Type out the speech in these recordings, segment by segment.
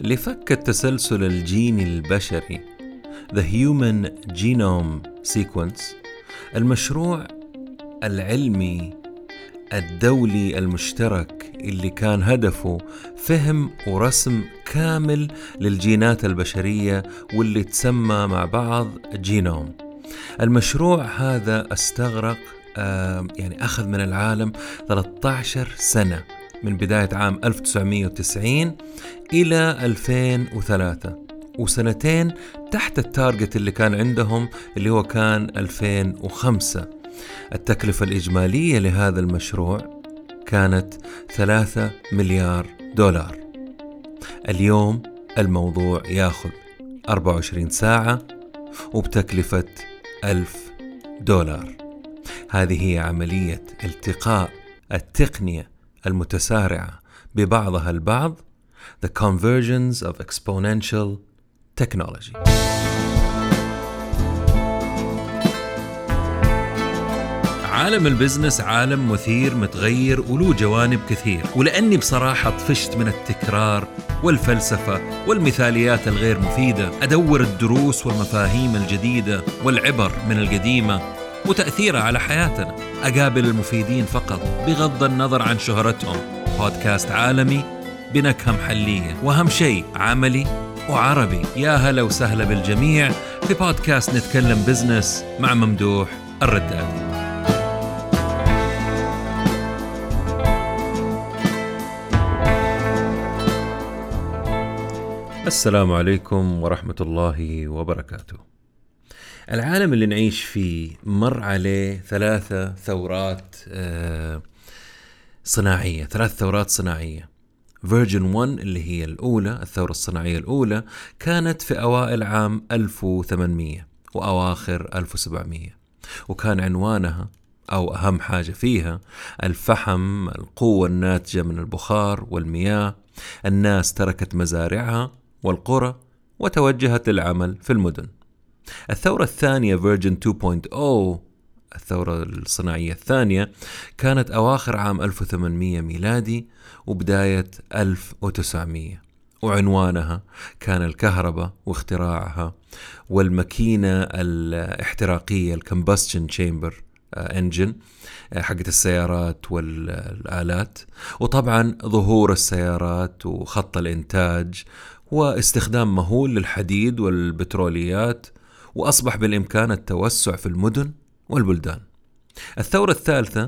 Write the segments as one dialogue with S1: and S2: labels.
S1: لفك التسلسل الجيني البشري The Human Genome Sequence المشروع العلمي الدولي المشترك اللي كان هدفه فهم ورسم كامل للجينات البشرية واللي تسمى مع بعض جينوم. المشروع هذا استغرق يعني أخذ من العالم 13 سنة. من بداية عام 1990 إلى 2003 وسنتين تحت التارجت اللي كان عندهم اللي هو كان 2005 التكلفة الإجمالية لهذا المشروع كانت 3 مليار دولار. اليوم الموضوع ياخذ 24 ساعة وبتكلفة 1000 دولار. هذه هي عملية التقاء التقنية المتسارعة ببعضها البعض The Convergence of Exponential Technology. عالم البزنس عالم مثير متغير وله جوانب كثير. ولأني بصراحة طفشت من التكرار والفلسفة والمثاليات الغير مفيدة. أدور الدروس والمفاهيم الجديدة والعبر من القديمة وتأثيرها على حياتنا. أقابل المفيدين فقط بغض النظر عن شهرتهم. بودكاست عالمي بنكهة محلية. وأهم شيء عملي وعربي. يا هلا وسهلا بالجميع في بودكاست نتكلم بزنس مع ممدوح الردادي السلام عليكم ورحمة الله وبركاته. العالم اللي نعيش فيه مر عليه ثلاثة ثورات آه، صناعية، ثلاث ثورات صناعية. فيرجن 1 اللي هي الأولى، الثورة الصناعية الأولى، كانت في أوائل عام 1800 وأواخر 1700 وكان عنوانها أو أهم حاجة فيها الفحم، القوة الناتجة من البخار والمياه، الناس تركت مزارعها والقرى وتوجهت للعمل في المدن. الثورة الثانية version 2.0 الثورة الصناعية الثانية كانت أواخر عام 1800 ميلادي وبداية 1900 وعنوانها كان الكهرباء واختراعها والماكينة الاحتراقية ال combustion chamber engine حقت السيارات والآلات. وطبعا ظهور السيارات وخط الإنتاج واستخدام مهول للحديد والبتروليات وأصبح بالإمكان التوسع في المدن والبلدان. الثورة الثالثة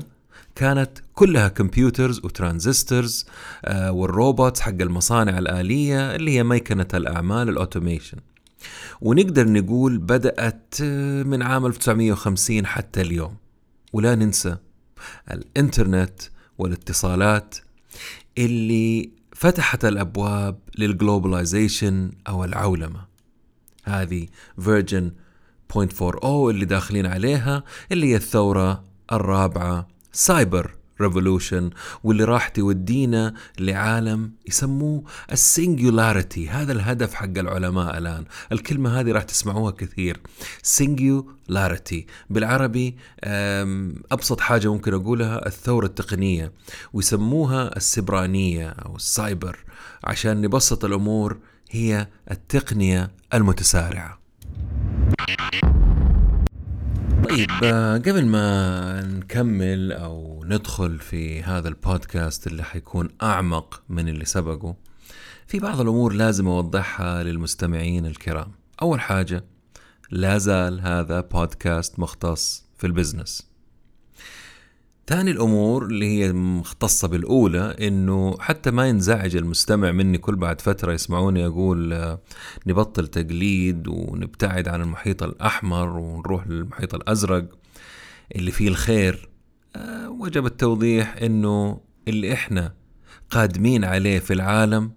S1: كانت كلها computers و transistors آه وال robots حق المصانع الآلية اللي هي ميكنة الأعمال ال automation. ونقدر نقول بدأت آه، من عام 1950 حتى اليوم. ولا ننسى الإنترنت والاتصالات اللي فتحت الأبواب لل globalization أو العولمة. هذه version 0.40 اللي داخلين عليها اللي هي الثورة الرابعة cyber revolution واللي راح تودينا لعالم يسموه ال singularity هذا الهدف حق العلماء الآن. الكلمة هذه راح تسمعوها كثير. singularity بالعربي أبسط حاجة ممكن أقولها الثورة التقنية. ويسموها السبرانية أو السايبر. عشان نبسط الأمور هي التقنية المتسارعة. طيب آه، قبل ما نكمل أو ندخل في هذا البودكاست اللي حيكون أعمق من اللي سبقه في بعض الأمور لازم أوضحها للمستمعين الكرام. أول حاجة لا زال هذا بودكاست مختص في البزنس. ثاني الأمور اللي هي مختصة بالأولى إنه حتى ما ينزعج المستمع مني كل بعد فترة يسمعوني أقول آه، نبطل تقليد ونبتعد عن المحيط الأحمر ونروح للمحيط الأزرق اللي فيه الخير. آه، وجب التوضيح إنه اللي إحنا قادمين عليه في العالم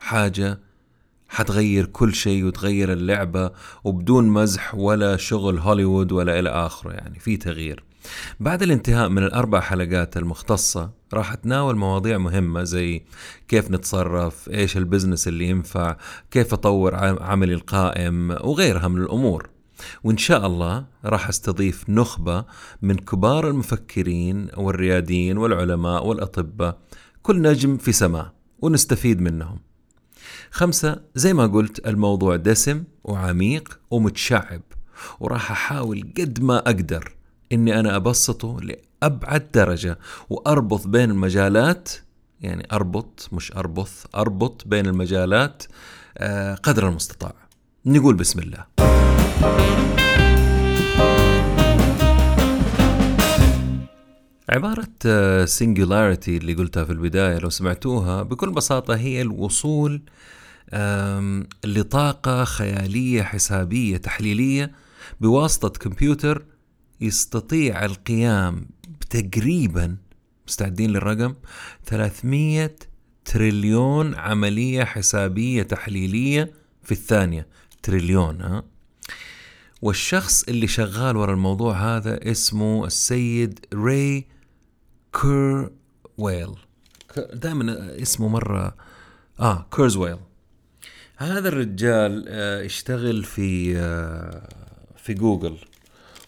S1: حاجة حتغير كل شيء وتغير اللعبة وبدون مزح ولا شغل هوليوود ولا إلى آخره يعني في تغيير. بعد الانتهاء من الأربع حلقات المختصة راح أتناول مواضيع مهمة زي كيف نتصرف إيش البزنس اللي ينفع كيف أطور عملي القائم وغيرها من الأمور. وإن شاء الله راح أستضيف نخبة من كبار المفكرين والرياديين والعلماء والأطباء كل نجم في سماء ونستفيد منهم. خمسة زي ما قلت الموضوع دسم وعميق ومتشعب وراح أحاول قد ما أقدر إني أنا أبسطه لأبعد درجة وأربط بين المجالات يعني أربط مش أربط أربط بين المجالات آه، قدر المستطاع. نقول بسم الله. عبارة سنجولاريتي اللي قلتها في البداية لو سمعتوها بكل بساطة هي الوصول لطاقة خيالية حسابية تحليلية بواسطة كمبيوتر يستطيع القيام تقريبا مستعدين للرقم 300 تريليون عملية حسابية تحليلية في الثانية. تريليون ها؟ والشخص اللي شغال ورا الموضوع هذا اسمه السيد راي كيرزويل. دائما اسمه مرة آه كيرزويل. هذا الرجال آه اشتغل في آه في جوجل.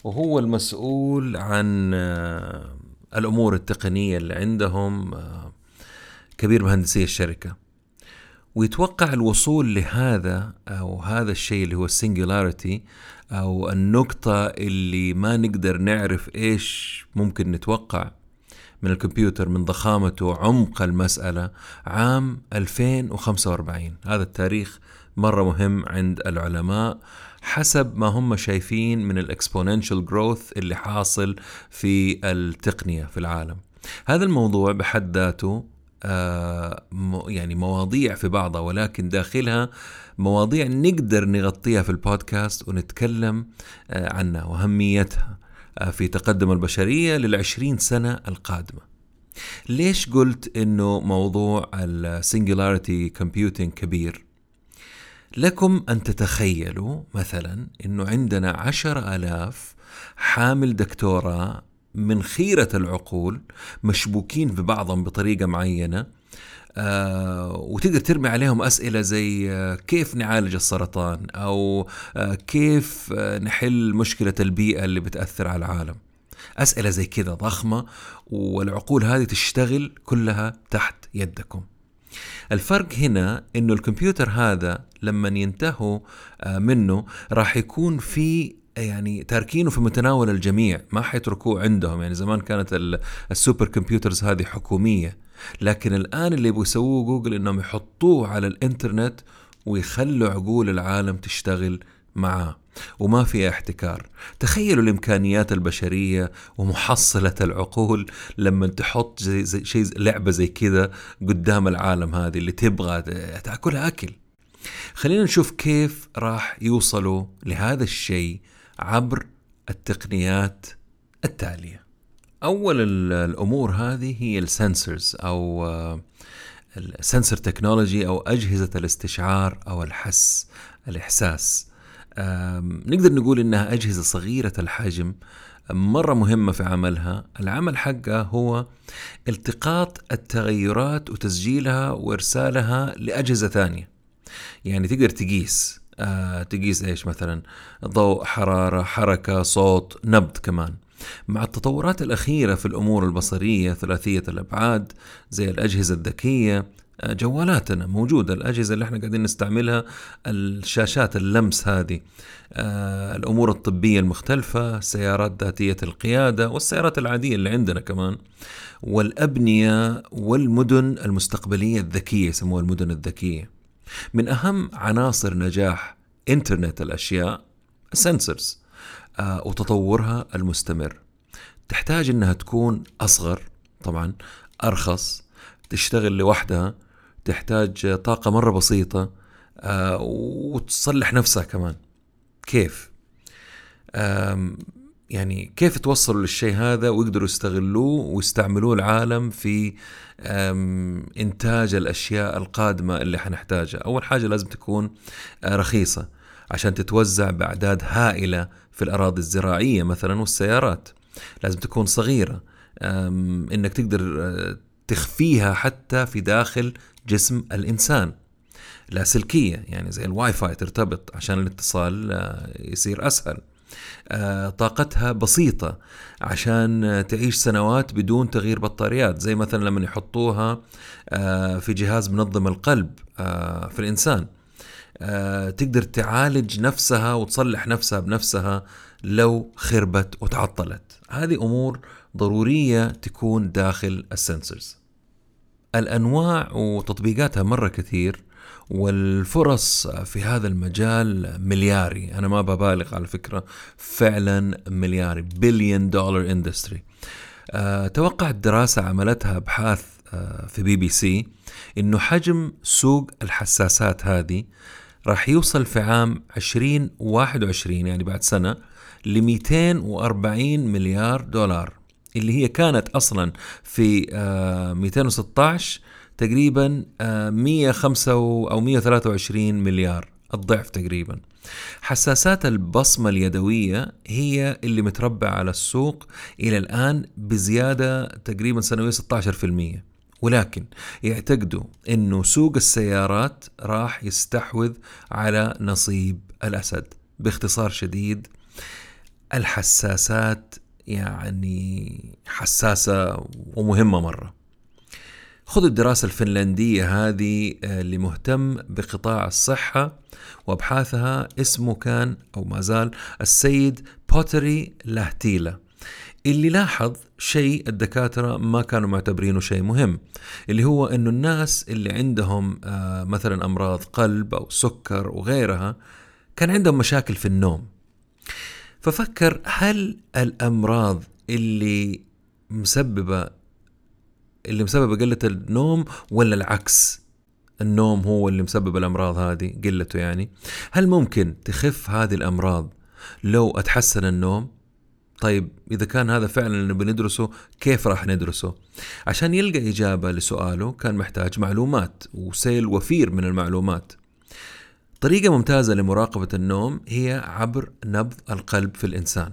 S1: وهو المسؤول عن آه الأمور التقنية اللي عندهم آه كبير مهندسي الشركة. ويتوقع الوصول لهذا أو هذا الشيء اللي هو ال singularity أو النقطة اللي ما نقدر نعرف إيش ممكن نتوقع من الكمبيوتر من ضخامته وعمق المسألة عام 2045 هذا التاريخ مرة مهم عند العلماء. حسب ما هم شايفين من الاكسبوننشال جروث اللي حاصل في التقنية في العالم. هذا الموضوع بحد ذاته آه يعني مواضيع في بعضها ولكن داخلها مواضيع نقدر نغطيها في البودكاست ونتكلم آه عنها وأهميتها آه في تقدم البشرية للعشرين سنة القادمة. ليش قلت إنه موضوع ال singularity computing كبير؟ لكم أن تتخيلوا مثلا أنه عندنا عشر ألاف حامل دكتوراه من خيرة العقول مشبوكين في بعضهم بطريقة معينة آه وتقدر ترمي عليهم أسئلة زي آه كيف نعالج السرطان؟ أو آه كيف آه نحل مشكلة البيئة اللي بتأثر على العالم؟ أسئلة زي كذا ضخمة والعقول هذه تشتغل كلها تحت يدكم. الفرق هنا إنه الكمبيوتر هذا لما ينتهوا منه راح يكون في يعني تاركينه في متناول الجميع ما حيتركوه عندهم. يعني زمان كانت السوبر كمبيوترز هذه حكومية. لكن الآن اللي بيسووه جوجل إنهم يحطوه على الإنترنت ويخلوا عقول العالم تشتغل معاه. وما فيها احتكار. تخيلوا الإمكانيات البشرية ومحصلة العقول لما تحط زي, زي شيء لعبة زي كذا قدام العالم هذه اللي تبغى تاكلها أكل. خلينا نشوف كيف راح يوصلوا لهذا الشيء عبر التقنيات التالية. أول الأمور هذه هي ال sensors أو ال sensor technology أو أجهزة الاستشعار أو الحس الإحساس. نقدر نقول إنها أجهزة صغيرة الحجم مرة مهمة في عملها. العمل حقها هو التقاط التغيرات وتسجيلها وإرسالها لأجهزة ثانية. يعني تقدر تقيس أه تقيس إيش مثلا؟ ضوء حرارة حركة صوت نبض كمان. مع التطورات الأخيرة في الأمور البصرية ثلاثية الأبعاد زي الأجهزة الذكية جوالاتنا موجودة. الأجهزة اللي إحنا قاعدين نستعملها الشاشات اللمس هذه الأمور الطبية المختلفة السيارات ذاتية القيادة والسيارات العادية اللي عندنا كمان والأبنية والمدن المستقبلية الذكية يسموها المدن الذكية. من أهم عناصر نجاح إنترنت الأشياء السنسرز وتطورها المستمر. تحتاج إنها تكون أصغر طبعا أرخص تشتغل لوحدها تحتاج طاقة مرة بسيطة آه وتصلح نفسها كمان. كيف؟ يعني كيف توصلوا للشيء هذا ويقدروا يستغلوه ويستعملوه العالم في إنتاج الأشياء القادمة اللي حنحتاجها. أول حاجة لازم تكون رخيصة عشان تتوزع بأعداد هائلة في الأراضي الزراعية مثلا والسيارات. لازم تكون صغيرة إنك تقدر تخفيها حتى في داخل جسم الإنسان. لاسلكية يعني زي الواي فاي ترتبط عشان الاتصال يصير أسهل. طاقتها بسيطة عشان تعيش سنوات بدون تغيير بطاريات زي مثلا لما يحطوها في جهاز منظم القلب آه، في الإنسان. آه، تقدر تعالج نفسها وتصلح نفسها بنفسها لو خربت وتعطلت. هذه أمور ضرورية تكون داخل السنسرز. الأنواع وتطبيقاتها مرة كثير والفرص في هذا المجال ملياري. أنا ما ببالغ على فكرة فعلا ملياري. billion dollar industry توقعت دراسة عملتها أبحاث آه، في بي بي سي إنه حجم سوق الحساسات هذه راح يوصل في عام 2021 يعني بعد سنة ل 240 مليار دولار اللي هي كانت أصلا في 216 آه، تقريبا 105 آه، أو 123 مليار الضعف تقريبا. حساسات البصمة اليدوية هي اللي متربع على السوق إلى الآن بزيادة تقريبا سنوية 16% ولكن يعتقدوا إنه سوق السيارات راح يستحوذ على نصيب الأسد. باختصار شديد الحساسات يعني حساسة ومهمة مرة. خذوا الدراسة الفنلندية هذه آه، اللي مهتم بقطاع الصحة وأبحاثها اسمه كان أو ما زال السيد بوتري لاهتيلا. اللي لاحظ شيء الدكاترة ما كانوا معتبرينه شيء مهم اللي هو إنه الناس اللي عندهم آه، مثلا أمراض قلب أو سكر وغيرها كان عندهم مشاكل في النوم. ففكر هل الأمراض اللي مسببة اللي مسببة قلة النوم ولا العكس؟ النوم هو اللي مسبب الأمراض هذه قلته يعني. هل ممكن تخف هذه الأمراض لو أتحسن النوم؟ طيب إذا كان هذا فعلا اللي بندرسه كيف راح ندرسه؟ عشان يلقى إجابة لسؤاله كان محتاج معلومات وسيل وفير من المعلومات. طريقة ممتازة لمراقبة النوم هي عبر نبض القلب في الإنسان.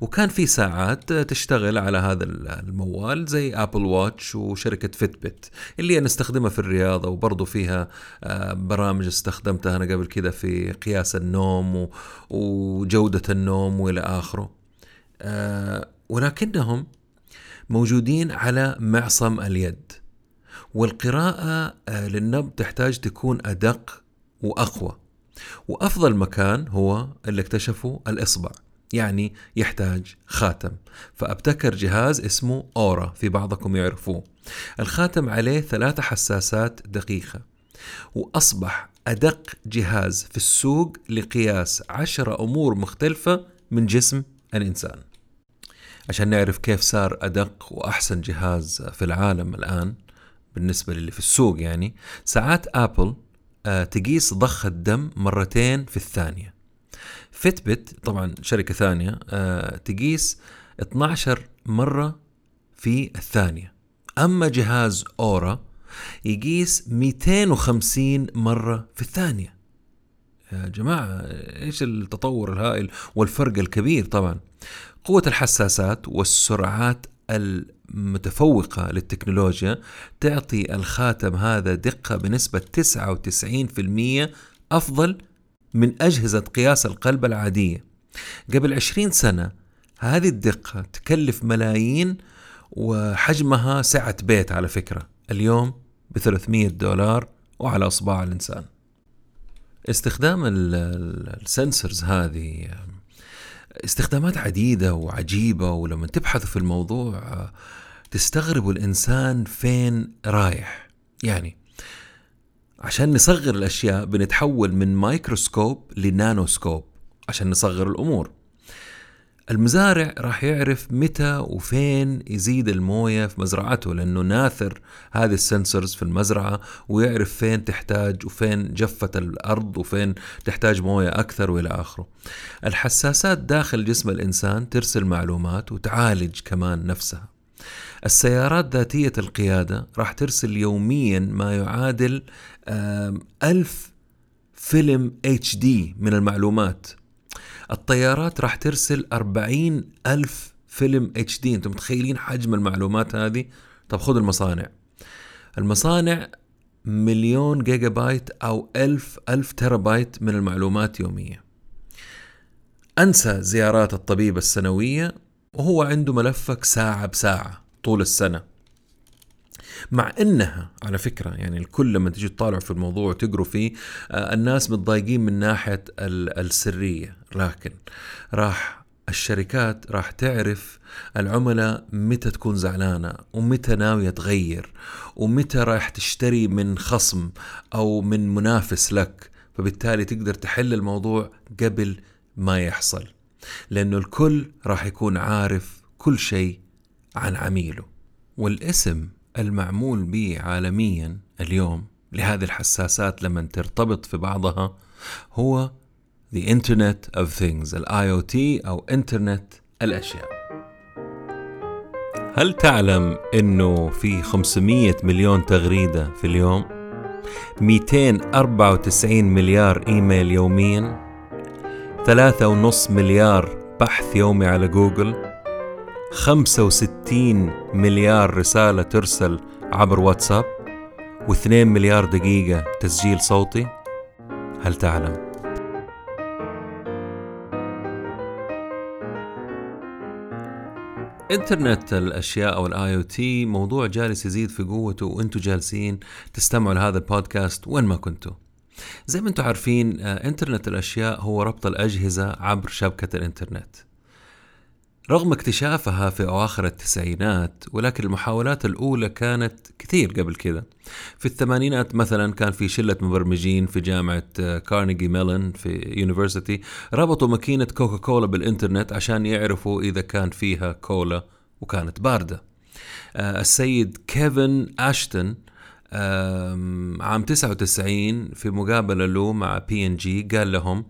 S1: وكان في ساعات تشتغل على هذا الموال زي ابل واتش وشركة فيتبت اللي أنا أستخدمها في الرياضة وبرضه فيها آه، برامج استخدمتها أنا قبل كذا في قياس النوم وجودة النوم وإلى آخره. آه، ولكنهم موجودين على معصم اليد. والقراءة آه، للنبض تحتاج تكون أدق وأقوى. وأفضل مكان هو اللي اكتشفه الإصبع. يعني يحتاج خاتم. فأبتكر جهاز اسمه أورا في بعضكم يعرفوه. الخاتم عليه ثلاثة حساسات دقيقة. وأصبح أدق جهاز في السوق لقياس عشرة أمور مختلفة من جسم الإنسان. عشان نعرف كيف صار أدق وأحسن جهاز في العالم الآن بالنسبة للي في السوق يعني ساعات أبل آه، تقيس ضخ الدم مرتين في الثانية. فيتبت طبعا شركة ثانية آه، تقيس 12 مرة في الثانية. أما جهاز أورا يقيس 250 مرة في الثانية. يا جماعة إيش التطور الهائل والفرق الكبير؟ طبعا قوة الحساسات والسرعات المتفوقة للتكنولوجيا تعطي الخاتم هذا دقة بنسبة 99% أفضل من أجهزة قياس القلب العادية. قبل 20 سنة هذه الدقة تكلف ملايين وحجمها سعة بيت على فكرة. اليوم ب 300 دولار وعلى أصبع الإنسان. استخدام السنسرز هذه استخدامات عديدة وعجيبة ولما تبحثوا في الموضوع تستغربوا الإنسان فين رايح. يعني عشان نصغر الأشياء بنتحول من microscope ل nanoscope عشان نصغر الأمور المزارع راح يعرف متى وفين يزيد الموية في مزرعته لأنه ناثر هذه ال sensors في المزرعة ويعرف فين تحتاج وفين جفت الأرض وفين تحتاج موية أكثر وإلى آخره. الحساسات داخل جسم الإنسان ترسل معلومات وتعالج كمان نفسها. السيارات ذاتية القيادة راح ترسل يوميا ما يعادل ألف فيلم HD من المعلومات. الطيارات راح ترسل 40 ألف فيلم HD أنتم متخيلين حجم المعلومات هذه؟ طب خذ المصانع. المصانع مليون جيجا بايت أو ألف ألف تيرا بايت من المعلومات يوميا. أنسى زيارات الطبيب السنوية وهو عنده ملفك ساعة بساعة طول السنة. مع إنها على فكرة يعني الكل لما تيجي تطالعوا في الموضوع وتقروا فيه آه، الناس متضايقين من ناحية السرية. لكن راح الشركات راح تعرف العملاء متى تكون زعلانة ومتى ناوية تغير ومتى راح تشتري من خصم أو من منافس لك. فبالتالي تقدر تحل الموضوع قبل ما يحصل. لأنه الكل راح يكون عارف كل شيء عن عميله. والاسم المعمول به عالميا اليوم لهذه الحساسات لما ترتبط في بعضها هو The Internet of Things ال IoT أو إنترنت الأشياء. هل تعلم أنه في 500 مليون تغريدة في اليوم؟ 294 مليار إيميل يوميا؟ 3.5 مليار بحث يومي على جوجل؟ 65 مليار رسالة ترسل عبر واتساب و2 مليار دقيقة تسجيل صوتي. هل تعلم؟ انترنت الأشياء أو ال IoT موضوع جالس يزيد في قوته وأنتم جالسين تستمعوا لهذا البودكاست وين ما كنتوا. زي ما أنتم عارفين آه، انترنت الأشياء هو ربط الأجهزة عبر شبكة الإنترنت. رغم اكتشافها في أواخر التسعينات ولكن المحاولات الأولى كانت كثير قبل كذا. في الثمانينات مثلا كان في شلة مبرمجين في جامعة كارنيجي ميلون في يونيفرسيتي ربطوا ماكينة كوكا كولا بالإنترنت عشان يعرفوا إذا كان فيها كولا وكانت باردة. آه، السيد كيفن أشتون عام 99 في مقابلة له مع بي ان جي قال لهم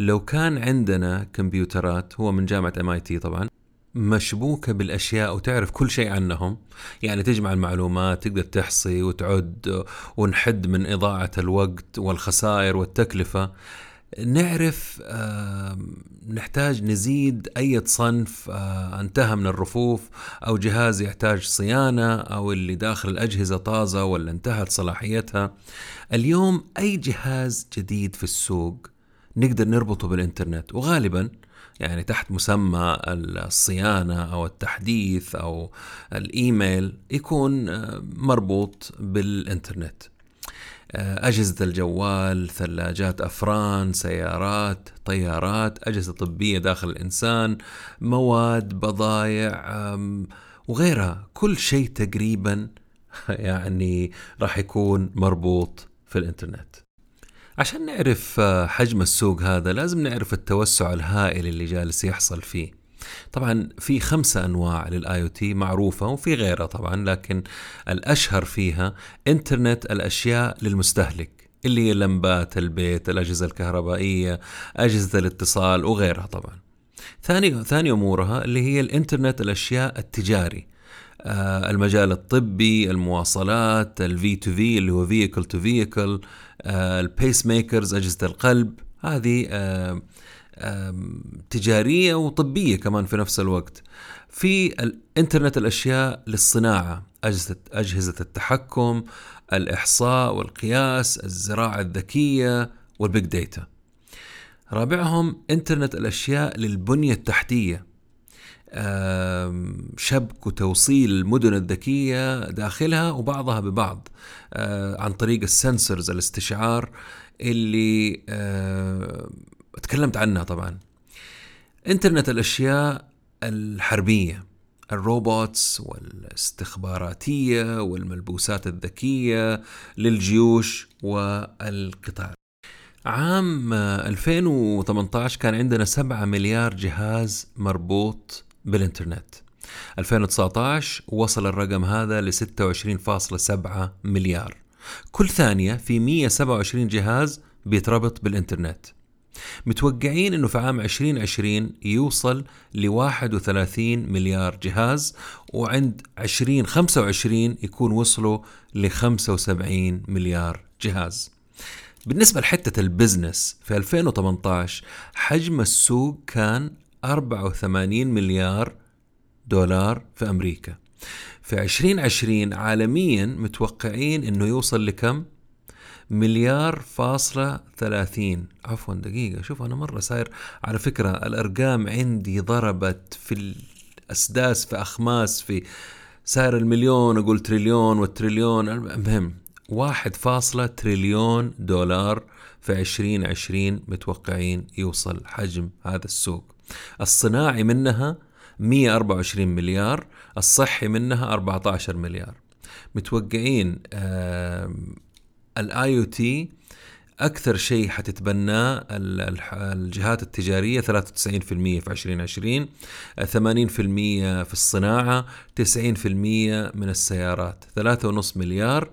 S1: لو كان عندنا كمبيوترات هو من جامعة MIT طبعا مشبوكة بالأشياء وتعرف كل شيء عنهم. يعني تجمع المعلومات تقدر تحصي وتعد ونحد من إضاعة الوقت والخسائر والتكلفة. نعرف نحتاج نزيد أي صنف آه، انتهى من الرفوف أو جهاز يحتاج صيانة أو اللي داخل الأجهزة طازة ولا انتهت صلاحيتها. اليوم أي جهاز جديد في السوق نقدر نربطه بالإنترنت. وغالبا يعني تحت مسمى الصيانة أو التحديث أو الإيميل يكون آه، مربوط بالإنترنت. آه، أجهزة الجوال ثلاجات أفران سيارات طيارات أجهزة طبية داخل الإنسان مواد بضايع وغيرها. كل شيء تقريبا يعني راح يكون مربوط في الإنترنت. عشان نعرف آه، حجم السوق هذا لازم نعرف التوسع الهائل اللي جالس يحصل فيه. طبعا في خمسة أنواع للآي أو تي معروفة وفي غيرها طبعا لكن الأشهر فيها إنترنت الأشياء للمستهلك اللي هي لمبات البيت الأجهزة الكهربائية أجهزة الاتصال وغيرها طبعا. ثاني ثاني أمورها اللي هي الإنترنت الأشياء التجاري آه المجال الطبي المواصلات ال V2V اللي هو vehicle to vehicle ال pacemakers أجهزة القلب هذه آه تجارية وطبية كمان في نفس الوقت. في الإنترنت الأشياء للصناعة أجهزة أجهزة التحكم الإحصاء والقياس الزراعة الذكية وال big data رابعهم إنترنت الأشياء للبنية التحتية. شبك وتوصيل المدن الذكية داخلها وبعضها ببعض عن طريق ال sensors الاستشعار اللي تكلمت عنها طبعا. إنترنت الأشياء الحربية ال robots والاستخباراتية والملبوسات الذكية للجيوش والقطار عام 2018 كان عندنا 7 مليار جهاز مربوط بالإنترنت. 2019 وصل الرقم هذا ل 26.7 مليار. كل ثانية في 127 جهاز بيتربط بالإنترنت. متوقعين إنه في عام 2020 يوصل ل 31 مليار جهاز وعند 2025 يكون وصلوا ل 75 مليار جهاز. بالنسبة لحتة البزنس في 2018 حجم السوق كان 84 مليار دولار في أمريكا. في 2020 عالميا متوقعين إنه يوصل لكم مليار فاصلة ثلاثين. عفوا دقيقة. شوف أنا مرة صاير على فكرة الأرقام عندي ضربت في الأسداس في أخماس في سعر المليون أقول تريليون والتريليون. المهم واحد فاصلة تريليون دولار في عشرين عشرين متوقعين يوصل حجم هذا السوق. الصناعي منها 124 مليار الصحي منها 14 مليار. متوقعين ال IoT أكثر شيء حتتبناه الجهات التجارية 93% في 2020 80% في الصناعة 90% من السيارات. 3.5 مليار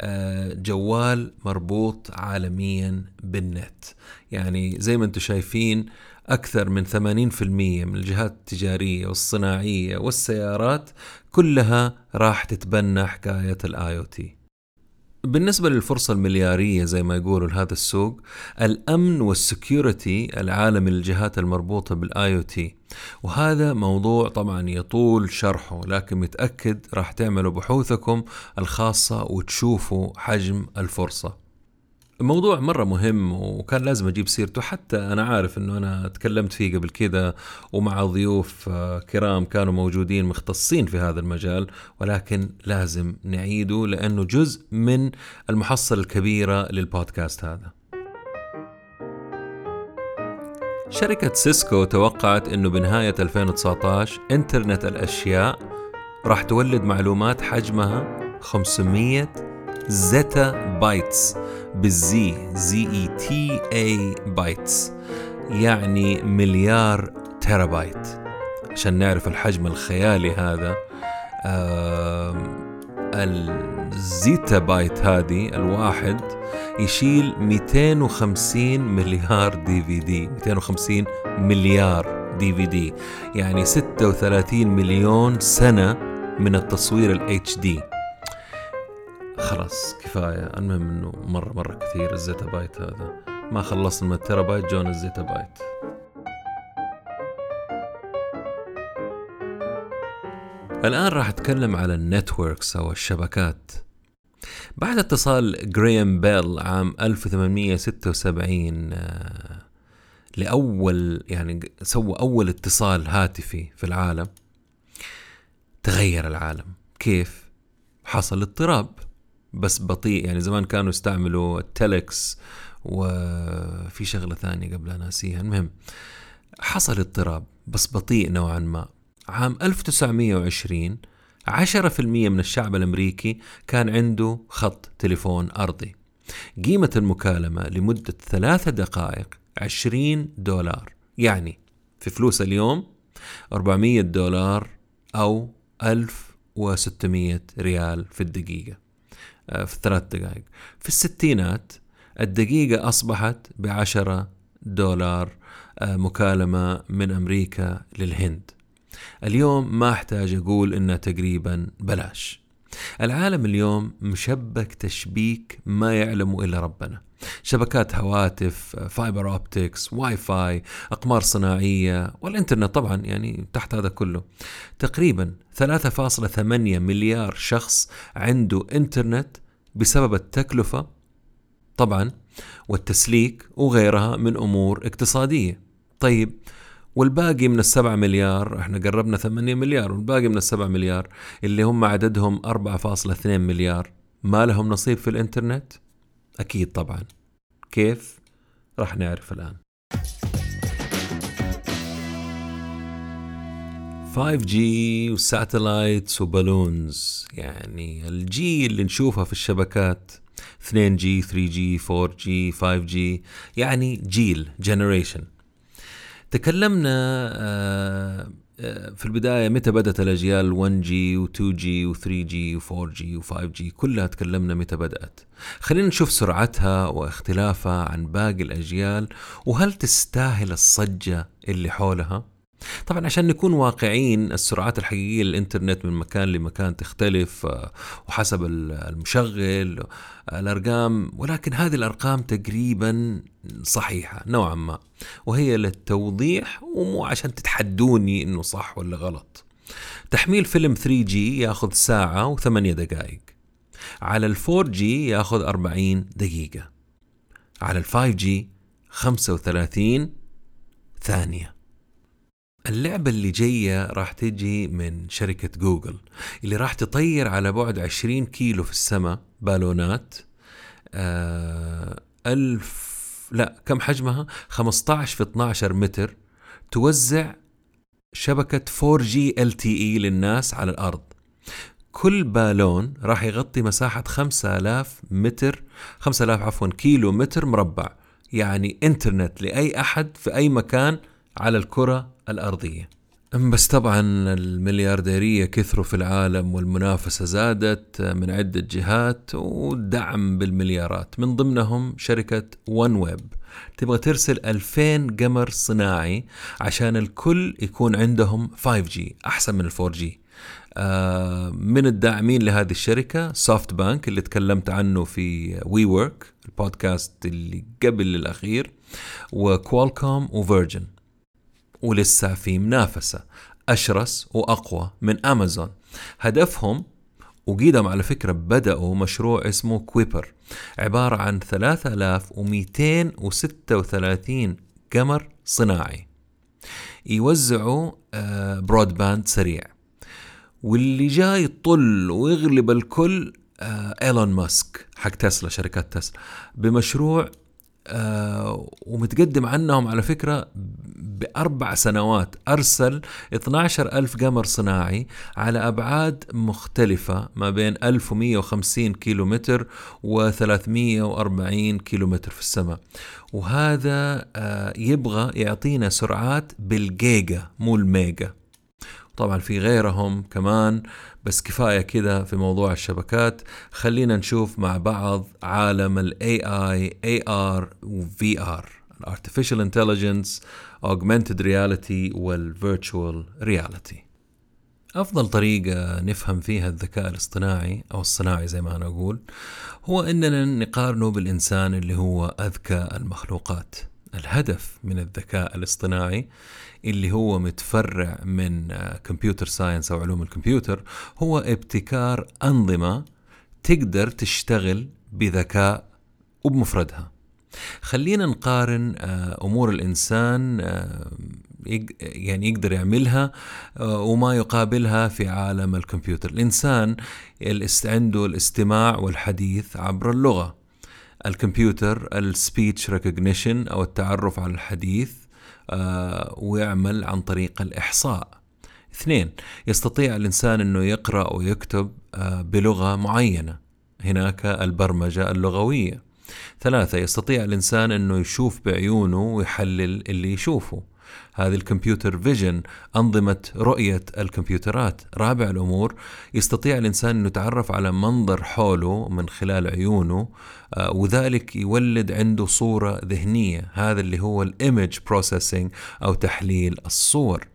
S1: آه، جوال مربوط عالميا بالنت. يعني زي ما أنتم شايفين أكثر من 80% من الجهات التجارية والصناعية والسيارات كلها راح تتبنى حكاية ال IoT بالنسبة للفرصة المليارية زي ما يقولوا لهذا السوق الأمن وال security العالمي للجهات المربوطة بال IoT وهذا موضوع طبعا يطول شرحه لكن متأكد راح تعملوا بحوثكم الخاصة وتشوفوا حجم الفرصة. الموضوع مرة مهم وكان لازم أجيب سيرته حتى أنا عارف أنه أنا تكلمت فيه قبل كده ومع ضيوف آه، كرام كانوا موجودين مختصين في هذا المجال ولكن لازم نعيده لأنه جزء من المحصلة الكبيرة للبودكاست هذا. شركة سيسكو توقعت أنه بنهاية 2019 إنترنت الأشياء راح تولد معلومات حجمها 500 zettabytes بال Z، Z E T T A bytes يعني مليار تيرابايت. عشان نعرف الحجم الخيالي هذا ال zettabyte هذه الواحد يشيل 250 مليار DVD. 250 مليار DVD. يعني 36 مليون سنة من التصوير ال HD خلاص كفاية. المهم إنه مرة مرة كثير ال zettabyte هذا. ما خلصنا من ال terabyte جونا ال zettabyte الآن راح أتكلم على ال networks أو الشبكات. بعد اتصال جراهام بيل عام 1876 آه، لأول يعني سوى أول اتصال هاتفي في العالم تغير العالم. كيف؟ حصل اضطراب. بس بطيء. يعني زمان كانوا يستعملوا التلكس وفي شغلة ثانية قبل ناسيها المهم حصل اضطراب بس بطيء نوعا ما. عام 1920 10% من الشعب الأمريكي كان عنده خط تليفون أرضي. قيمة المكالمة لمدة ثلاثة دقائق 20 دولار. يعني في فلوس اليوم 400 دولار أو 1600 ريال في الدقيقة. في ثلاث دقائق. في الستينات الدقيقة أصبحت بعشرة دولار آه، مكالمة من أمريكا للهند. اليوم ما أحتاج أقول إنها تقريبا بلاش. العالم اليوم مشبك تشبيك ما يعلمه إلا ربنا. شبكات هواتف fiber optics Wi-Fi اقمار صناعية والإنترنت طبعا يعني تحت هذا كله تقريبا 3.8 مليار شخص عنده إنترنت بسبب التكلفة طبعا والتسليك وغيرها من أمور اقتصادية طيب والباقي من السبعة مليار إحنا قربنا ثمانية مليار والباقي من السبعة مليار اللي هم عددهم 4.2 مليار ما لهم نصيب في الإنترنت؟ أكيد طبعا. كيف؟ راح نعرف الآن. 5G و satellites و balloons. يعني ال G اللي نشوفها في الشبكات. 2G 3G 4G 5G يعني جيل generation تكلمنا آه في البداية متى بدأت الأجيال 1G و 2G و 3G و 4G و 5G كلها تكلمنا متى بدأت. خلينا نشوف سرعتها واختلافها عن باقي الأجيال وهل تستاهل الصجة اللي حولها؟ طبعا عشان نكون واقعيين السرعات الحقيقية للإنترنت من مكان لمكان تختلف آه، وحسب المشغل الأرقام ولكن هذه الأرقام تقريبا صحيحة نوعا ما وهي للتوضيح ومو عشان تتحدوني إنه صح ولا غلط. تحميل فيلم 3G ياخذ ساعة وثمانية دقائق. على ال 4G ياخذ 40 دقيقة. على ال 5G 35 ثانية. اللعبة اللي جاية راح تجي من شركة جوجل اللي راح تطير على بعد 20 كيلو في السماء بالونات. آه ألف لا كم حجمها؟ 15 في 12 متر. توزع شبكة 4G LTE للناس على الأرض. كل بالون راح يغطي مساحة 5000 متر 5000 عفوا كيلو متر مربع. يعني إنترنت لأي أحد في أي مكان على الكرة الأرضية. بس طبعا المليارديرية كثروا في العالم والمنافسة زادت من عدة جهات ودعم بالمليارات. من ضمنهم شركة ون ويب تبغى ترسل 2000 قمر صناعي عشان الكل يكون عندهم 5G أحسن من ال 4G آه، من الداعمين لهذه الشركة سوفت بانك اللي تكلمت عنه في WeWork البودكاست اللي قبل الأخير وكوالكوم وفيرجن. ولسه في منافسة. أشرس وأقوى من أمازون. هدفهم وقائدهم على فكرة بدأوا مشروع اسمه كويبر. عبارة عن 3236 قمر صناعي. يوزعوا broad آه، band سريع. واللي جاي يطل ويغلب الكل إيلون ماسك حق تسلا شركات تسلا. بمشروع آه ومتقدم عنهم على فكرة بأربع سنوات. أرسل 12 ألف قمر صناعي على أبعاد مختلفة ما بين 1150 كيلو متر و 340 كيلو متر في السماء. وهذا آه يبغى يعطينا سرعات بالجيجا مو الميجا. طبعا في غيرهم كمان بس كفاية كده في موضوع الشبكات. خلينا نشوف مع بعض عالم ال AI AR و VR Artificial Intelligence Augmented Reality وال Virtual Reality. أفضل طريقة نفهم فيها الذكاء الاصطناعي أو الصناعي زي ما أنا أقول هو أننا نقارنه بالإنسان اللي هو أذكى المخلوقات. الهدف من الذكاء الاصطناعي اللي هو متفرع من كمبيوتر ساينس أو علوم الكمبيوتر هو ابتكار أنظمة تقدر تشتغل بذكاء وبمفردها. خلينا نقارن آه، أمور الإنسان آه، يعني يقدر يعملها آه، وما يقابلها في عالم الكمبيوتر. الإنسان عنده الاستماع والحديث عبر اللغة. الكمبيوتر ال speech recognition أو التعرف على الحديث آه، ويعمل عن طريق الإحصاء. اثنين يستطيع الإنسان أنه يقرأ ويكتب آه، بلغة معينة. هناك البرمجة اللغوية. ثلاثة يستطيع الإنسان أنه يشوف بعيونه ويحلل اللي يشوفه. هذه ال computer vision أنظمة رؤية الكمبيوترات. رابع الأمور يستطيع الإنسان أن يتعرف على منظر حوله من خلال عيونه آه، وذلك يولد عنده صورة ذهنية. هذا اللي هو ال image processing أو تحليل الصور.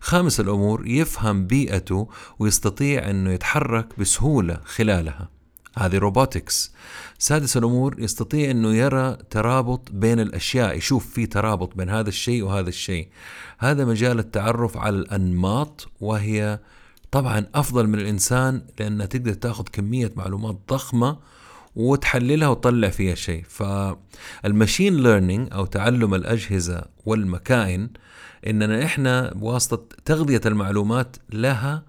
S1: خامس الأمور يفهم بيئته ويستطيع أنه يتحرك بسهولة خلالها. هذه robotics سادس الأمور يستطيع أنه يرى ترابط بين الأشياء يشوف في ترابط بين هذا الشيء وهذا الشيء. هذا مجال التعرف على الأنماط وهي طبعا أفضل من الإنسان لأنها تقدر تأخذ كمية معلومات ضخمة وتحللها وتطلع فيها شيء. فالماشين ليرنينج أو تعلم الأجهزة والمكائن إننا إحنا بواسطة تغذية المعلومات لها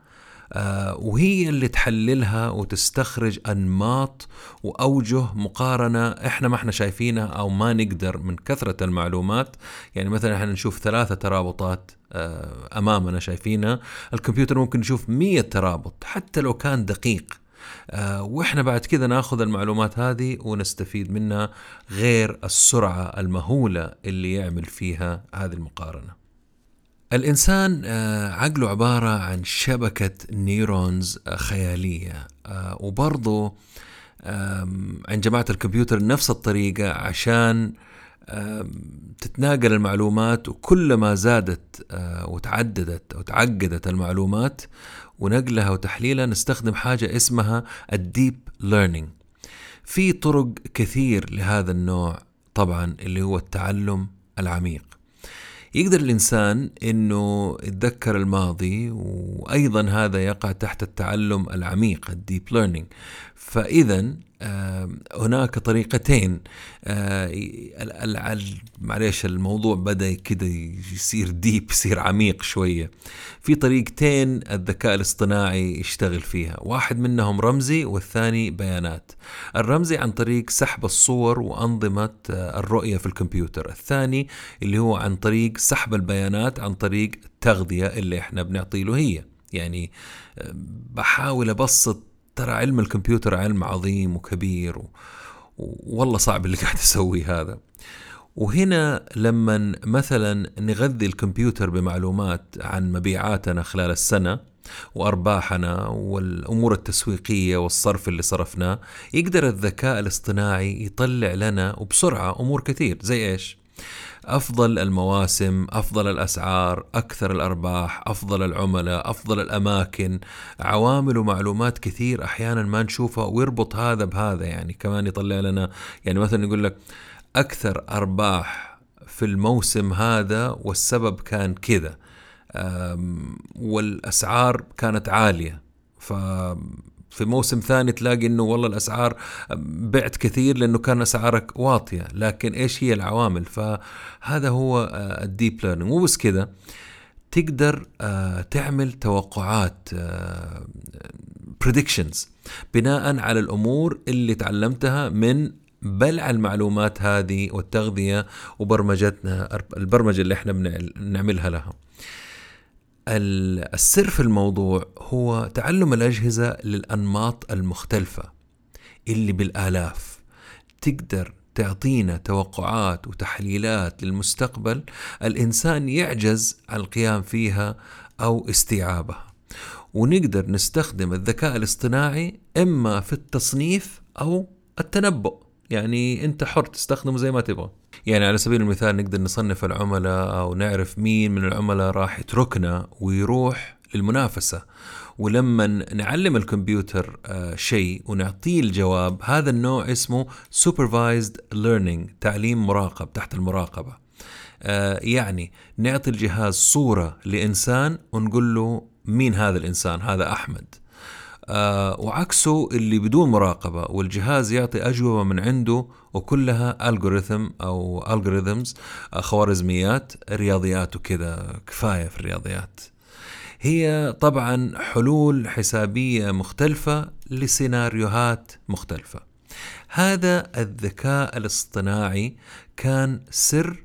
S1: وهي اللي تحللها وتستخرج أنماط وأوجه مقارنة إحنا ما إحنا شايفينها أو ما نقدر من كثرة المعلومات. يعني مثلا إحنا نشوف ثلاثة ترابطات آه، أمامنا شايفينها. الكمبيوتر ممكن يشوف مية ترابط حتى لو كان دقيق. آه، وإحنا بعد كذا ناخذ المعلومات هذه ونستفيد منها غير السرعة المهولة اللي يعمل فيها هذه المقارنة. الإنسان آه، عقله عبارة عن شبكة نيرونز آه، خيالية آه، وبرضه عند جماعة الكمبيوتر نفس الطريقة عشان تتناقل المعلومات وكلما زادت وتعددت أو تعقدت المعلومات ونقلها وتحليلها نستخدم حاجة اسمها ال deep learning في طرق كثير لهذا النوع طبعا اللي هو التعلم العميق. يقدر الإنسان أنه يتذكر الماضي وأيضا هذا يقع تحت التعلم العميق ال deep learning فإذا هناك طريقتين. معليش الموضوع بدأ كده يصير ديب يصير عميق شوية. في طريقتين الذكاء الاصطناعي يشتغل فيها. واحد منهم رمزي والثاني بيانات. الرمزي عن طريق سحب الصور وأنظمة الرؤية في الكمبيوتر. الثاني اللي هو عن طريق سحب البيانات عن طريق التغذية اللي إحنا بنعطي له هي. يعني بحاول أبسط ترى علم الكمبيوتر علم عظيم وكبير و... والله صعب اللي قاعد يسويه هذا وهنا لما مثلا نغذي الكمبيوتر بمعلومات عن مبيعاتنا خلال السنة وأرباحنا والأمور التسويقية والصرف اللي صرفناه يقدر الذكاء الاصطناعي يطلع لنا وبسرعة أمور كثير زي إيش؟ أفضل المواسم أفضل الأسعار أكثر الأرباح أفضل العملاء أفضل الأماكن. عوامل ومعلومات كثير أحيانا ما نشوفها ويربط هذا بهذا يعني. كمان يطلع لنا يعني مثلا يقول لك أكثر أرباح في الموسم هذا والسبب كان كذا والأسعار كانت عالية. في موسم ثاني تلاقي إنه والله الأسعار بعت كثير لأنه كان أسعارك واطية لكن إيش هي العوامل فهذا هو ال deep learning مو بس كذا تقدر آه، تعمل توقعات آه، بناء على الأمور اللي تعلمتها من بلع المعلومات هذه والتغذية وبرمجتنا البرمجة اللي إحنا بنعملها لها. السر في الموضوع هو تعلم الأجهزة للأنماط المختلفة اللي بالآلاف. تقدر تعطينا توقعات وتحليلات للمستقبل الإنسان يعجز عن القيام فيها أو استيعابها. ونقدر نستخدم الذكاء الاصطناعي إما في التصنيف أو التنبؤ. يعني أنت حر تستخدمه زي ما تبغى. يعني على سبيل المثال نقدر نصنف العملاء أو نعرف مين من العملاء راح يتركنا ويروح للمنافسة. ولما نعلم الكمبيوتر آه، شيء ونعطيه الجواب هذا النوع اسمه supervised learning تعليم مراقب تحت المراقبة. آه، يعني نعطي الجهاز صورة لإنسان ونقول له مين هذا الإنسان؟ هذا أحمد. آه وعكسه اللي بدون مراقبة والجهاز يعطي أجوبة من عنده وكلها الجوريثم أو الجوريثمز آه خوارزميات رياضيات وكذا كفاية في الرياضيات. هي طبعا حلول حسابية مختلفة لسيناريوهات مختلفة. هذا الذكاء الاصطناعي كان سر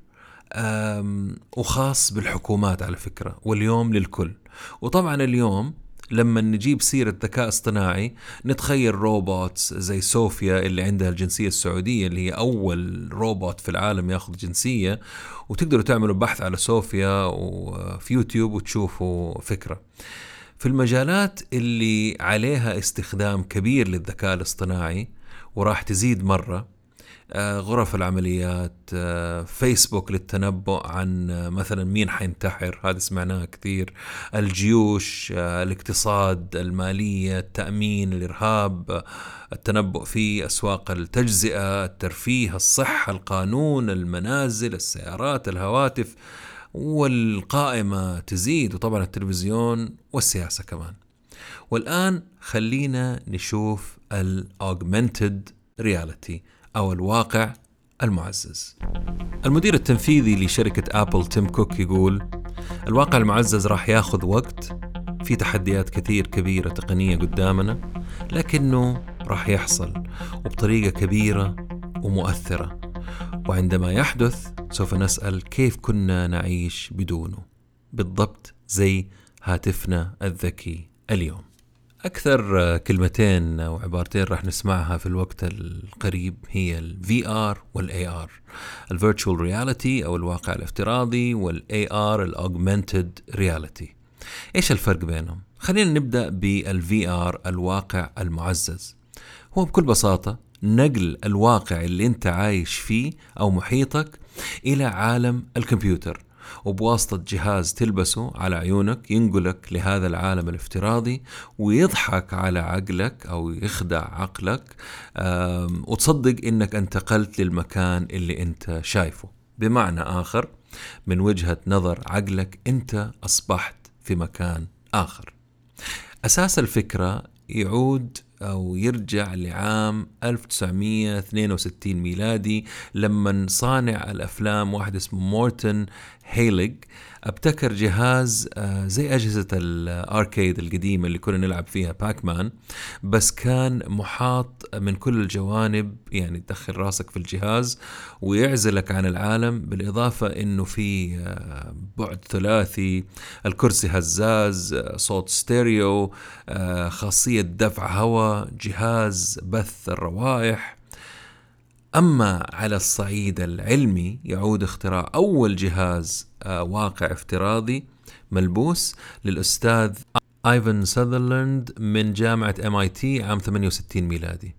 S1: وخاص بالحكومات على فكرة واليوم للكل. وطبعا اليوم لما نجيب سيرة ذكاء اصطناعي نتخيل robots زي صوفيا اللي عندها الجنسية السعودية اللي هي أول روبوت في العالم ياخذ جنسية وتقدروا تعملوا بحث على صوفيا وفي يوتيوب وتشوفوا فكرة. في المجالات اللي عليها استخدام كبير للذكاء الاصطناعي وراح تزيد مرة غرف العمليات آه، فيسبوك للتنبؤ عن آه، مثلا مين حينتحر هذا سمعناه كثير. الجيوش الاقتصاد المالية التأمين الإرهاب التنبؤ في أسواق التجزئة الترفيه الصحة القانون المنازل السيارات الهواتف والقائمة تزيد وطبعا التلفزيون والسياسة كمان. والآن خلينا نشوف ال augmented reality أو الواقع المعزز. المدير التنفيذي لشركة أبل تيم كوك يقول الواقع المعزز راح ياخذ وقت في تحديات كثير كبيرة تقنية قدامنا لكنه راح يحصل وبطريقة كبيرة ومؤثرة. وعندما يحدث سوف نسأل كيف كنا نعيش بدونه. بالضبط زي هاتفنا الذكي اليوم. أكثر كلمتين أو عبارتين راح نسمعها في الوقت القريب هي ال VR وال AR ال Virtual Reality أو الواقع الافتراضي وال AR ال Augmented Reality. إيش الفرق بينهم؟ خلينا نبدأ بال VR الواقع المعزز. هو بكل بساطة نقل الواقع اللي أنت عايش فيه أو محيطك إلى عالم الكمبيوتر. وبواسطة جهاز تلبسه على عيونك ينقلك لهذا العالم الافتراضي ويضحك على عقلك أو يخدع عقلك وتصدق إنك انتقلت للمكان اللي أنت شايفه. بمعنى آخر من وجهة نظر عقلك أنت أصبحت في مكان آخر. أساس الفكرة يعود أو يرجع لعام 1962 ميلادي لما صانع الأفلام واحد اسمه مورتن هيليج أبتكر جهاز آه، زي أجهزة ال arcade القديمة اللي كنا نلعب فيها باك مان بس كان محاط من كل الجوانب يعني تدخل راسك في الجهاز ويعزلك عن العالم بالإضافة أنه في آه، بعد ثلاثي الكرسي هزاز آه، صوت ستيريو خاصية دفع هواء جهاز بث الروائح. أما على الصعيد العلمي يعود اختراع أول جهاز آه، واقع افتراضي ملبوس للأستاذ آيفن ساذرلاند من جامعة MIT عام 68 ميلادي.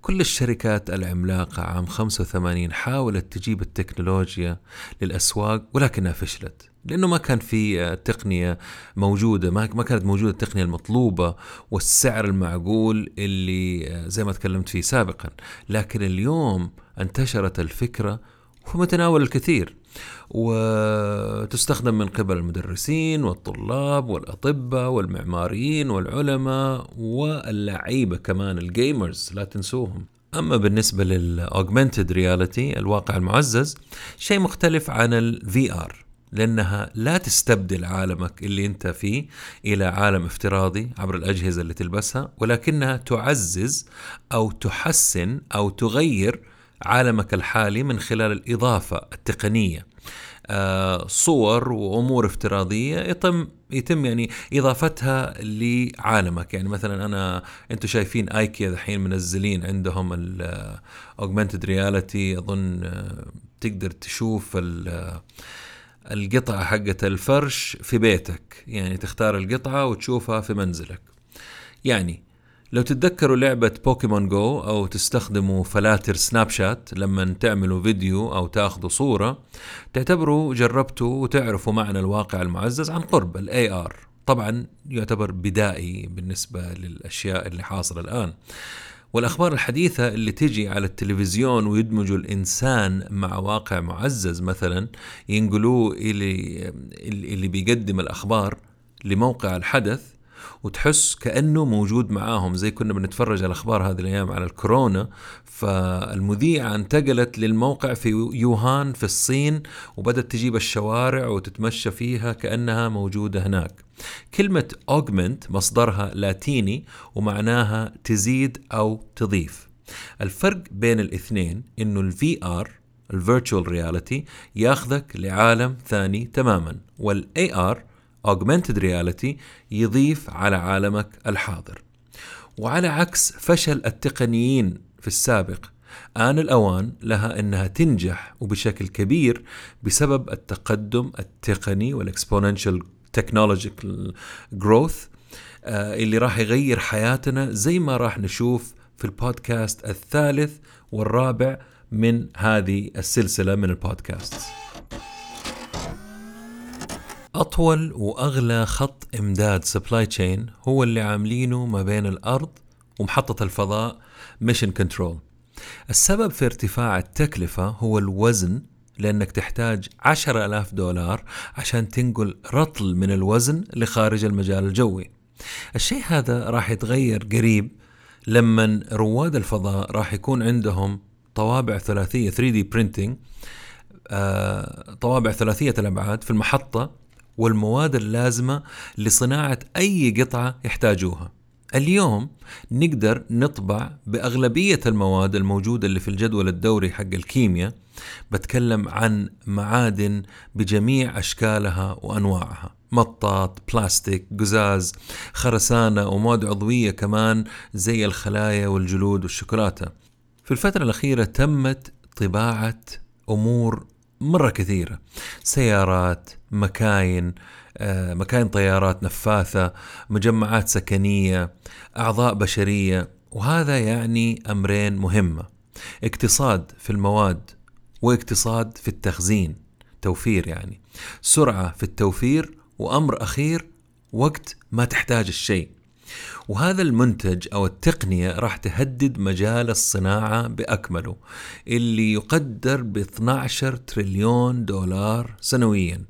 S1: كل الشركات العملاقة عام 85 حاولت تجيب التكنولوجيا للأسواق ولكنها فشلت. لأنه ما كان في تقنية موجودة ما ما كانت موجودة التقنية المطلوبة والسعر المعقول اللي آه، زي ما تكلمت فيه سابقا. لكن اليوم انتشرت الفكرة في متناول الكثير. وتستخدم من قبل المدرسين والطلاب والأطباء والمعماريين والعلماء واللعيبة كمان ال gamers لا تنسوهم. أما بالنسبة لل augmented reality الواقع المعزز شيء مختلف عن ال VR لأنها لا تستبدل عالمك اللي أنت فيه إلى عالم افتراضي عبر الأجهزة اللي تلبسها ولكنها تعزز أو تحسن أو تغير عالمك الحالي من خلال الإضافة التقنية. آه، صور وأمور افتراضية يتم يتم يعني إضافتها لعالمك. يعني مثلا أنا أنتم شايفين ايكيا الحين منزلين عندهم الاوجمانتد رياليتي أظن آه، تقدر تشوف القطعة حقت الفرش في بيتك. يعني تختار القطعة وتشوفها في منزلك. يعني لو تتذكروا لعبة بوكيمون جو أو تستخدموا فلاتر Snapchat لما تعملوا فيديو أو تاخذوا صورة تعتبروا جربتوا وتعرفوا معنى الواقع المعزز عن قرب ال AR طبعا يعتبر بدائي بالنسبة للأشياء اللي حاصلة الآن. والأخبار الحديثة اللي تجي على التلفزيون ويدمجوا الإنسان مع واقع معزز مثلا ينقلوه إلي اللي بيقدم الأخبار لموقع الحدث وتحس كأنه موجود معاهم زي كنا بنتفرج على الاخبار هذه الأيام على الكورونا فالمذيعة انتقلت للموقع في ووهان في الصين وبدأت تجيب الشوارع وتتمشى فيها كأنها موجودة هناك. كلمة augment مصدرها لاتيني ومعناها تزيد أو تضيف. الفرق بين الاثنين إنه ال VR ال virtual reality ياخذك لعالم ثاني تماما وال AR augmented reality يضيف على عالمك الحاضر وعلى عكس فشل التقنيين في السابق آن الأوان لها أنها تنجح وبشكل كبير بسبب التقدم التقني وال exponential technological growth اللي راح يغير حياتنا زي ما راح نشوف في البودكاست الثالث والرابع من هذه السلسلة من البودكاست. أطول وأغلى خط إمداد supply chain هو اللي عاملينه ما بين الأرض ومحطة الفضاء mission control السبب في ارتفاع التكلفة هو الوزن لأنك تحتاج عشر ألاف دولار عشان تنقل رطل من الوزن لخارج المجال الجوي. الشيء هذا راح يتغير قريب لما رواد الفضاء راح يكون عندهم طوابع ثلاثية 3D printing آه، طوابع ثلاثية الأبعاد في المحطة والمواد اللازمة لصناعة أي قطعة يحتاجوها. اليوم نقدر نطبع بأغلبية المواد الموجودة اللي في الجدول الدوري حق الكيمياء بتكلم عن معادن بجميع أشكالها وأنواعها. مطاط بلاستيك قزاز خرسانة ومواد عضوية كمان زي الخلايا والجلود والشوكولاتة. في الفترة الأخيرة تمت طباعة أمور مرة كثيرة. سيارات مكاين مكاين طيارات نفاثة مجمعات سكنية أعضاء بشرية. وهذا يعني أمرين مهمة. اقتصاد في المواد واقتصاد في التخزين توفير يعني. سرعة في التوفير وأمر أخير وقت ما تحتاج الشيء. وهذا المنتج أو التقنية راح تهدد مجال الصناعة بأكمله اللي يقدر ب 12 تريليون دولار سنويا.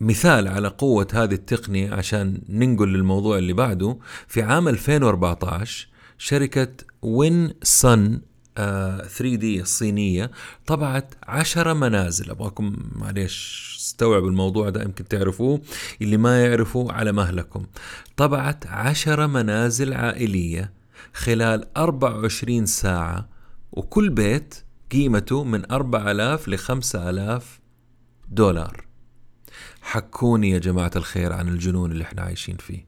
S1: مثال على قوة هذه التقنية عشان ننقل للموضوع اللي بعده. في عام 2014 شركة وين سن 3 دي الصينية طبعت عشرة منازل. أبغاكم معليش استوعبوا الموضوع ده يمكن تعرفوه. اللي ما يعرفوا على مهلكم. طبعت عشرة منازل عائلية خلال 24 ساعة وكل بيت قيمته من 4000 ل 5000 دولار. حكوني يا جماعة الخير عن الجنون اللي إحنا عايشين فيه.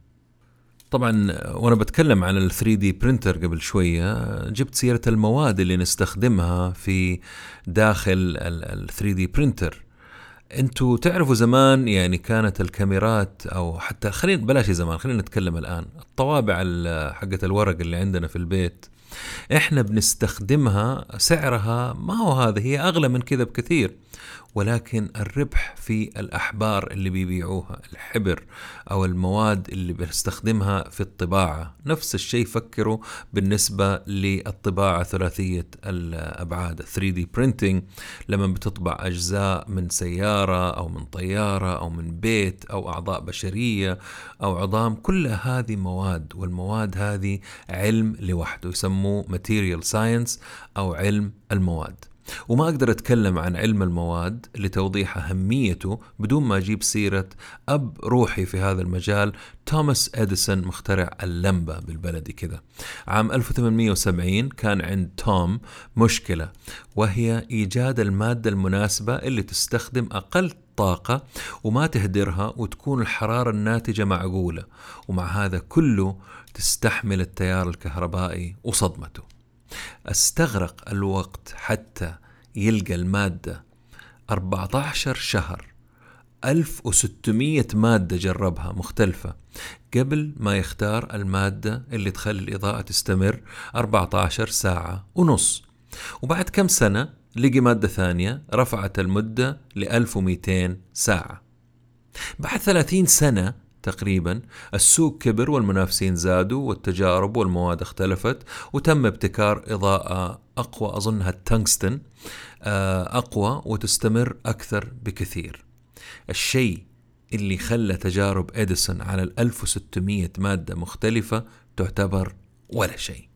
S1: طبعا وأنا بتكلم عن ال 3 دي برينتر قبل شوية جبت سيرة المواد اللي نستخدمها في داخل ال 3 دي برينتر أنتوا تعرفوا زمان يعني كانت الكاميرات أو حتى خلينا بلاش زمان خلينا نتكلم الآن. الطوابع حقة الورق اللي عندنا في البيت إحنا بنستخدمها سعرها ما هو هذا هي أغلى من كذا بكثير. ولكن الربح في الأحبار اللي بيبيعوها الحبر أو المواد اللي بنستخدمها في الطباعة. نفس الشيء فكروا بالنسبة للطباعة ثلاثية الأبعاد. 3D printing لما بتطبع أجزاء من سيارة أو من طيارة أو من بيت أو أعضاء بشرية أو عظام كل هذه مواد والمواد هذه علم لوحده يسموه material science أو علم المواد. وما أقدر أتكلم عن علم المواد لتوضيح أهميته بدون ما أجيب سيرة أب روحي في هذا المجال توماس إديسون مخترع اللمبة بالبلدي كذا. عام 1870 كان عند توم مشكلة وهي إيجاد المادة المناسبة اللي تستخدم أقل طاقة وما تهدرها وتكون الحرارة الناتجة معقولة ومع هذا كله تستحمل التيار الكهربائي وصدمته. أستغرق الوقت حتى يلقى المادة. 14 شهر. 1600 مادة جربها مختلفة. قبل ما يختار المادة اللي تخلي الإضاءة تستمر 14 ساعة ونص. وبعد كم سنة لقي مادة ثانية رفعت المدة ل 1200 ساعة. بعد 30 سنة تقريبا. السوق كبر والمنافسين زادوا والتجارب والمواد اختلفت وتم ابتكار إضاءة أقوى أظنها التنغستن آه، أقوى وتستمر أكثر بكثير. الشيء اللي خلى تجارب إديسون على ال 1600 مادة مختلفة تعتبر ولا شيء.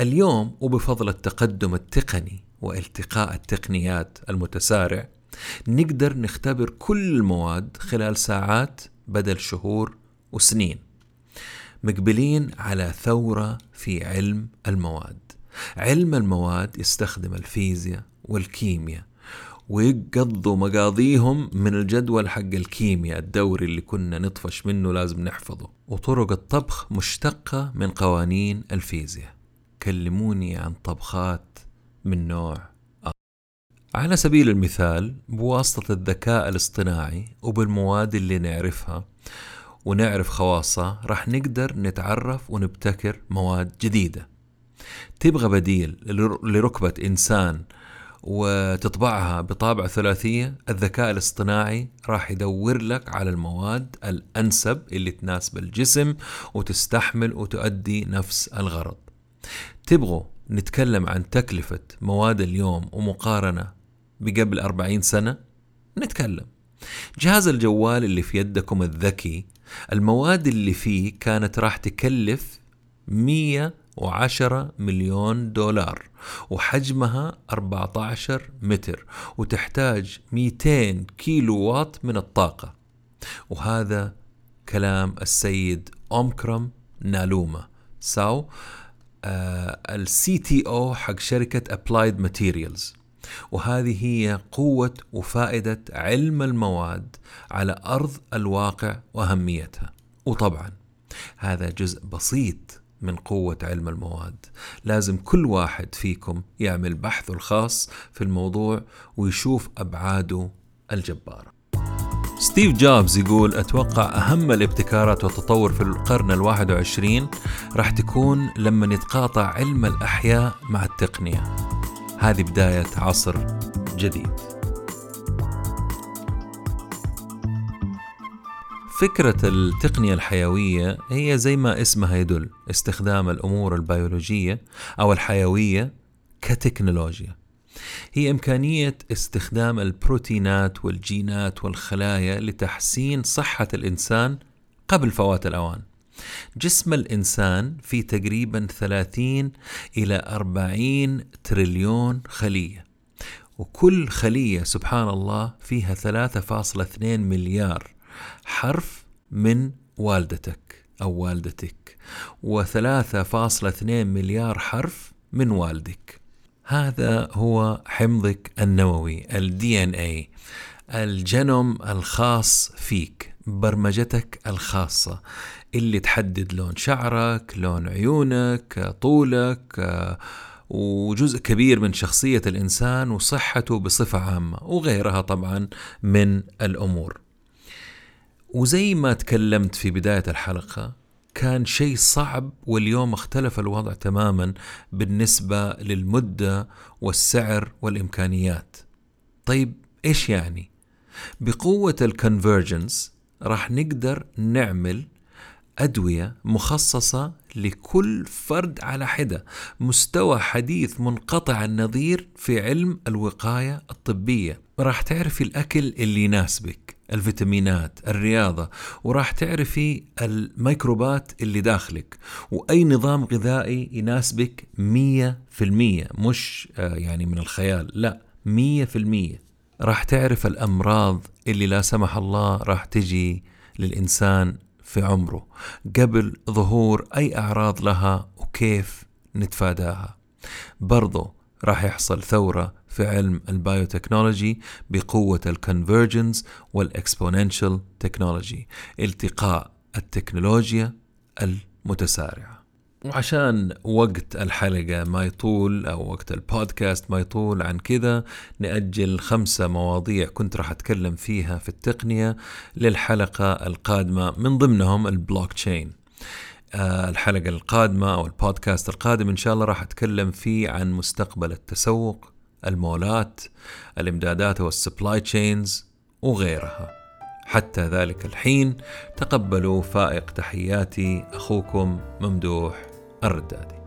S1: اليوم وبفضل التقدم التقني والتقاء التقنيات المتسارع نقدر نختبر كل المواد خلال ساعات بدل شهور وسنين. مقبلين على ثورة في علم المواد. علم المواد يستخدم الفيزياء والكيمياء ويقضوا مقاضيهم من الجدول حق الكيمياء الدوري اللي كنا نطفش منه لازم نحفظه. وطرق الطبخ مشتقة من قوانين الفيزياء. كلموني عن طبخات من نوع على سبيل المثال بواسطة الذكاء الاصطناعي وبالمواد اللي نعرفها ونعرف خواصها راح نقدر نتعرف ونبتكر مواد جديدة. تبغى بديل لركبة إنسان وتطبعها بطابعة ثلاثية الذكاء الاصطناعي راح يدور لك على المواد الأنسب اللي تناسب الجسم وتستحمل وتؤدي نفس الغرض. تبغوا نتكلم عن تكلفة مواد اليوم ومقارنة بقبل 40 سنة نتكلم. جهاز الجوال اللي في يدكم الذكي المواد اللي فيه كانت راح تكلف 110 مليون دولار وحجمها 14 متر وتحتاج 200 كيلو واط من الطاقة. وهذا كلام السيد أومكارام نالاماسو آه ال CTO حق شركة Applied Materials وهذه هي قوة وفائدة علم المواد على أرض الواقع وأهميتها. وطبعا هذا جزء بسيط من قوة علم المواد. لازم كل واحد فيكم يعمل بحثه الخاص في الموضوع ويشوف أبعاده الجبارة. ستيف جوبز يقول أتوقع أهم الابتكارات والتطور في القرن الواحد وعشرين راح تكون لما يتقاطع علم الأحياء مع التقنية. هذه بداية عصر جديد. فكرة التقنية الحيوية هي زي ما اسمها يدل استخدام الأمور البيولوجية أو الحيوية كتكنولوجيا هي إمكانية استخدام البروتينات والجينات والخلايا لتحسين صحة الإنسان قبل فوات الأوان جسم الإنسان فيه تقريبا 30 إلى 40 تريليون خلية. وكل خلية سبحان الله فيها 3.2 مليار حرف من والدتك أو والدتك و3.2 مليار حرف من والدك. هذا هو حمضك النووي الدي إن اي الجنوم الخاص فيك برمجتك الخاصة. اللي تحدد لون شعرك لون عيونك طولك وجزء كبير من شخصية الإنسان وصحته بصفة عامة وغيرها طبعا من الأمور وزي ما تكلمت في بداية الحلقة كان شيء صعب واليوم اختلف الوضع تماما بالنسبة للمدة والسعر والإمكانيات طيب إيش يعني؟ بقوة الكونفرجنس راح نقدر نعمل أدوية مخصصة لكل فرد على حدة. مستوى حديث منقطع النظير في علم الوقاية الطبية. راح تعرفي الأكل اللي يناسبك الفيتامينات الرياضة وراح تعرفي الميكروبات اللي داخلك. وأي نظام غذائي يناسبك مية في المية مش آه، يعني من الخيال لا مية في المية. راح تعرف الأمراض اللي لا سمح الله راح تجي للإنسان في عمره قبل ظهور أي أعراض لها وكيف نتفاداها. برضو راح يحصل ثورة في علم البايوتكنولوجي بقوة ال convergence وال exponential technology التقاء التكنولوجيا المتسارعة. وعشان وقت الحلقة ما يطول أو وقت البودكاست ما يطول عن كذا نأجل خمسة مواضيع كنت راح أتكلم فيها في التقنية للحلقة القادمة من ضمنهم البلوك تشين آه، الحلقة القادمة أو البودكاست القادم إن شاء الله راح أتكلم فيه عن مستقبل التسوق المولات الإمدادات وال supply chains وغيرها. حتى ذلك الحين تقبلوا فائق تحياتي أخوكم ممدوح. الردادي.